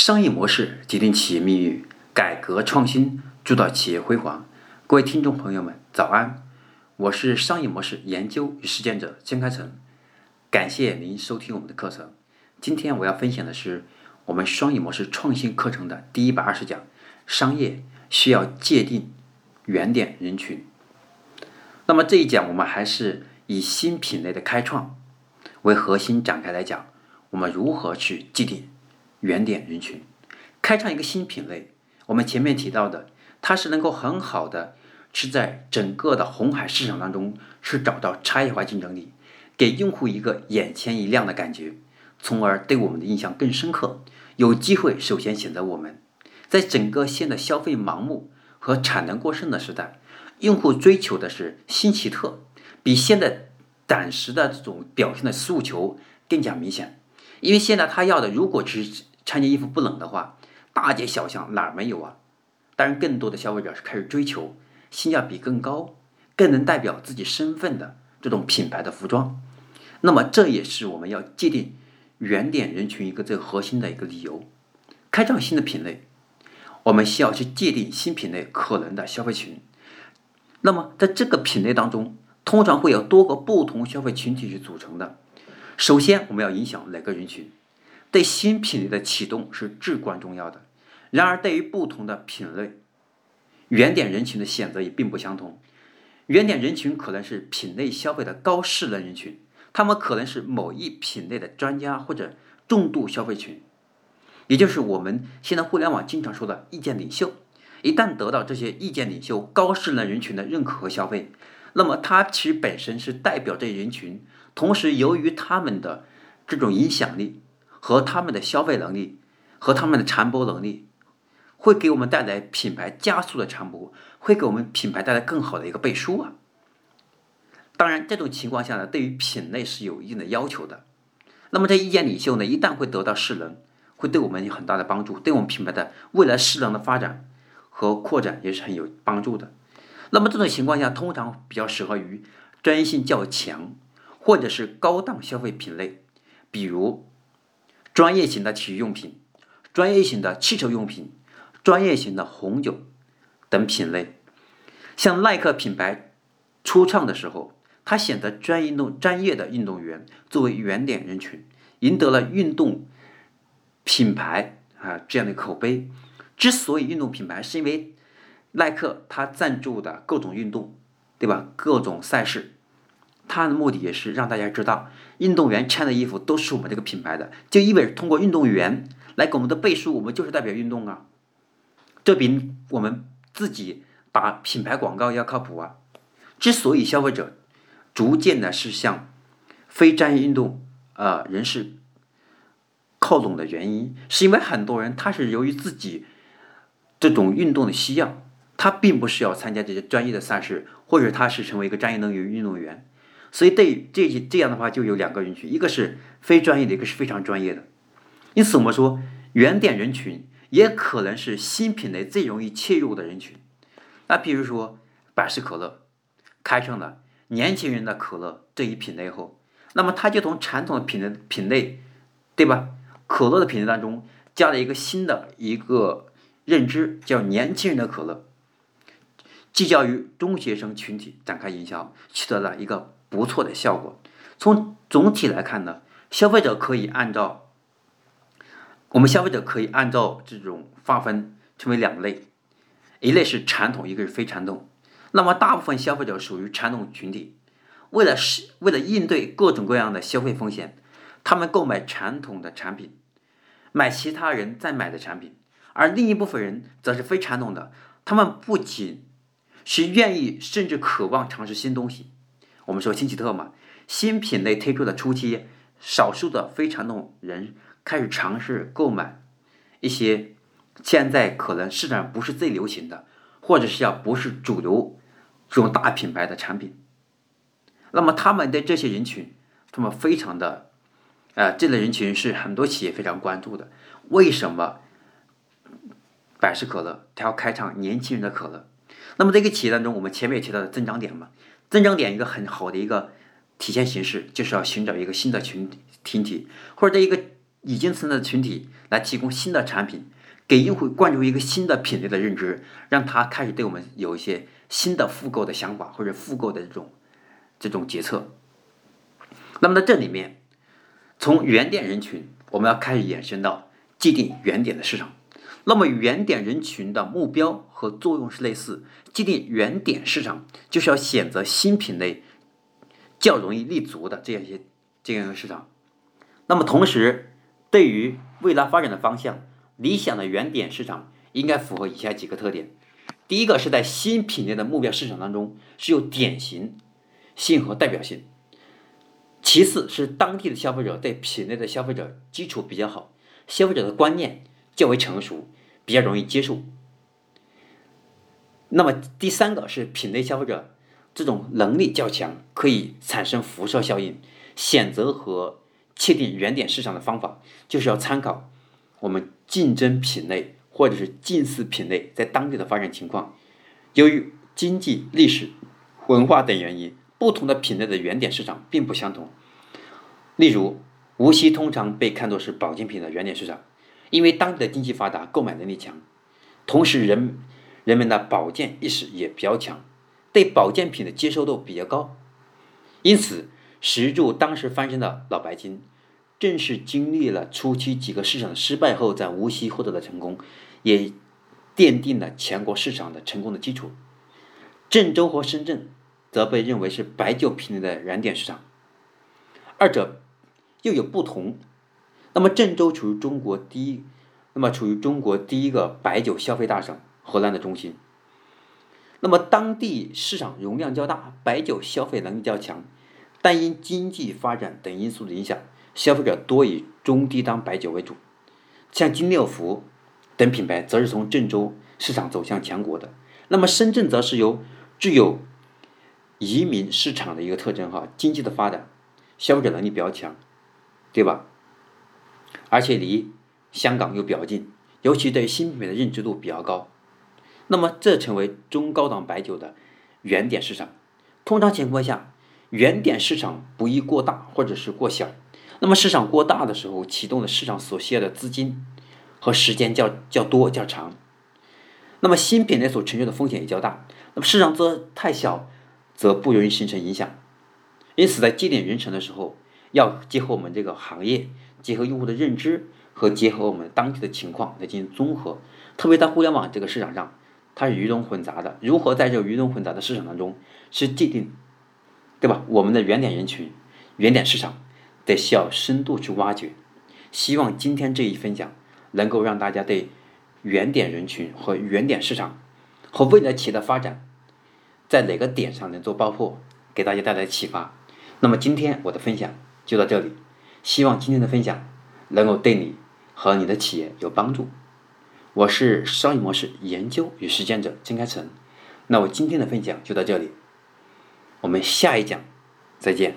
商业模式决定企业命运，改革创新铸造企业辉煌。各位听众朋友们，早安！我是商业模式研究与实践者江开成，感谢您收听我们的课程。今天我要分享的是我们商业模式创新课程的第一百二十讲：商业需要界定原点人群。那么这一讲我们还是以新品类的开创为核心展开来讲，我们如何去界定原点人群，开创一个新品类。我们前面提到的，它是能够很好的是在整个的红海市场当中是找到差异化竞争力，给用户一个眼前一亮的感觉，从而对我们的印象更深刻。有机会首先选择我们，在整个现在消费盲目和产能过剩的时代。用户追求的是新奇特，比现在暂时的这种表现的诉求更加明显。因为现在他要的，如果只穿件衣服不冷的话，大街小巷哪儿没有啊？当然，更多的消费者是开始追求性价比更高、更能代表自己身份的这种品牌的服装。那么，这也是我们要界定原点人群一个最核心的一个理由。开创新的品类，我们需要去界定新品类可能的消费群。那么，在这个品类当中，通常会有多个不同消费群体去组成的。首先，我们要影响哪个人群？对新品类的启动是至关重要的。然而，对于不同的品类，原点人群的选择也并不相同。原点人群可能是品类消费的高势能人群，他们可能是某一品类的专家或者重度消费群，也就是我们现在互联网经常说的意见领袖。一旦得到这些意见领袖、高势能人群的认可和消费，那么它其实本身是代表这一人群。同时，由于他们的这种影响力和他们的消费能力和他们的传播能力，会给我们带来品牌加速的传播，会给我们品牌带来更好的一个背书啊。当然，这种情况下呢，对于品类是有一定的要求的。那么，这意见领袖呢，一旦会得到势能，会对我们有很大的帮助，对我们品牌的未来势能的发展。和扩展也是很有帮助的。那么这种情况下，通常比较适合于专业性较强或者是高档消费品类，比如专业型的体育用品、专业型的汽车用品、专业型的红酒等品类。像耐克品牌初创的时候，他选择专运动专业的运动员作为原点人群，赢得了运动品牌啊这样的口碑。之所以运动品牌，是因为耐克它赞助的各种运动，对吧？各种赛事，他的目的也是让大家知道，运动员穿的衣服都是我们这个品牌的，就意味着通过运动员来给我们的背书，我们就是代表运动啊。这比我们自己打品牌广告要靠谱啊。之所以消费者逐渐的是向非专业运动啊人士靠拢的原因，是因为很多人他是由于自己。这种运动的需要，他并不是要参加这些专业的赛事，或者他是成为一个专业能源运动员，所以对这这样的话就有两个人群，一个是非专业的，一个是非常专业的。因此我们说，原点人群也可能是新品类最容易切入的人群。那比如说百事可乐开创了年轻人的可乐这一品类后，那么它就从传统的品类品类，对吧？可乐的品类当中加了一个新的一个。认知叫年轻人的可乐，聚焦于中学生群体展开营销，取得了一个不错的效果。从总体来看呢，消费者可以按照我们消费者可以按照这种划分成为两类，一类是传统，一个是非传统。那么大部分消费者属于传统群体，为了是为了应对各种各样的消费风险，他们购买传统的产品，买其他人在买的产品。而另一部分人则是非传统的，他们不仅是愿意，甚至渴望尝试新东西。我们说新奇特嘛，新品类推出的初期，少数的非传统人开始尝试购买一些现在可能市场不是最流行的，或者是要不是主流这种大品牌的产品。那么他们的这些人群，他们非常的，呃，这类人群是很多企业非常关注的。为什么？百事可乐，它要开创年轻人的可乐。那么这个企业当中，我们前面也提到的增长点嘛，增长点一个很好的一个体现形式，就是要寻找一个新的群群体，或者一个已经存在的群体来提供新的产品，给用户灌注一个新的品类的认知，让他开始对我们有一些新的复购的想法或者复购的这种这种决策。那么在这里面，从原点人群，我们要开始延伸到既定原点的市场。那么原点人群的目标和作用是类似，既定原点市场就是要选择新品类较容易立足的这样一些这样一个市场。那么同时，对于未来发展的方向，理想的原点市场应该符合以下几个特点：第一个是在新品类的目标市场当中是有典型性和代表性；其次是当地的消费者对品类的消费者基础比较好，消费者的观念较为成熟，比较容易接受。那么第三个是品类消费者这种能力较强，可以产生辐射效应，选择和。确定原点市场的方法，就是要参考我们竞争品类或者是近似品类在当地的发展情况。由于经济、历史、文化等原因，不同的品类的原点市场并不相同。例如，无锡通常被看作是保健品的原点市场，因为当地的经济发达，购买能力强，同时人人们的保健意识也比较强，对保健品的接受度比较高，因此。石柱当时翻身的老白金，正是经历了初期几个市场的失败后，在无锡获得了成功，也奠定了全国市场的成功的基础。郑州和深圳则被认为是白酒品类的燃点市场，二者又有不同。那么郑州处于中国第一，那么处于中国第一个白酒消费大省，河南的中心。那么当地市场容量较大，白酒消费能力较强。但因经济发展等因素的影响，消费者多以中低档白酒为主，像金六福等品牌则是从郑州市场走向全国的。那么深圳则是由具有移民市场的一个特征哈，经济的发展，消费者能力比较强，对吧？而且离香港又比较近，尤其对新品的认知度比较高，那么这成为中高档白酒的原点市场。通常情况下。原点市场不宜过大或者是过小，那么市场过大的时候，启动的市场所需要的资金和时间较较多较长，那么新品类所承受的风险也较大。那么市场则太小，则不容易形成影响。因此，在界定人群的时候，要结合我们这个行业，结合用户的认知和结合我们当地的情况来进行综合。特别在互联网这个市场上，它是鱼龙混杂的，如何在这个鱼龙混杂的市场当中是界定？对吧？我们的原点人群、原点市场得需要深度去挖掘。希望今天这一分享能够让大家对原点人群和原点市场和未来企业的发展在哪个点上能做爆破，给大家带来启发。那么今天我的分享就到这里，希望今天的分享能够对你和你的企业有帮助。我是商业模式研究与实践者金开成，那我今天的分享就到这里。我们下一讲再见。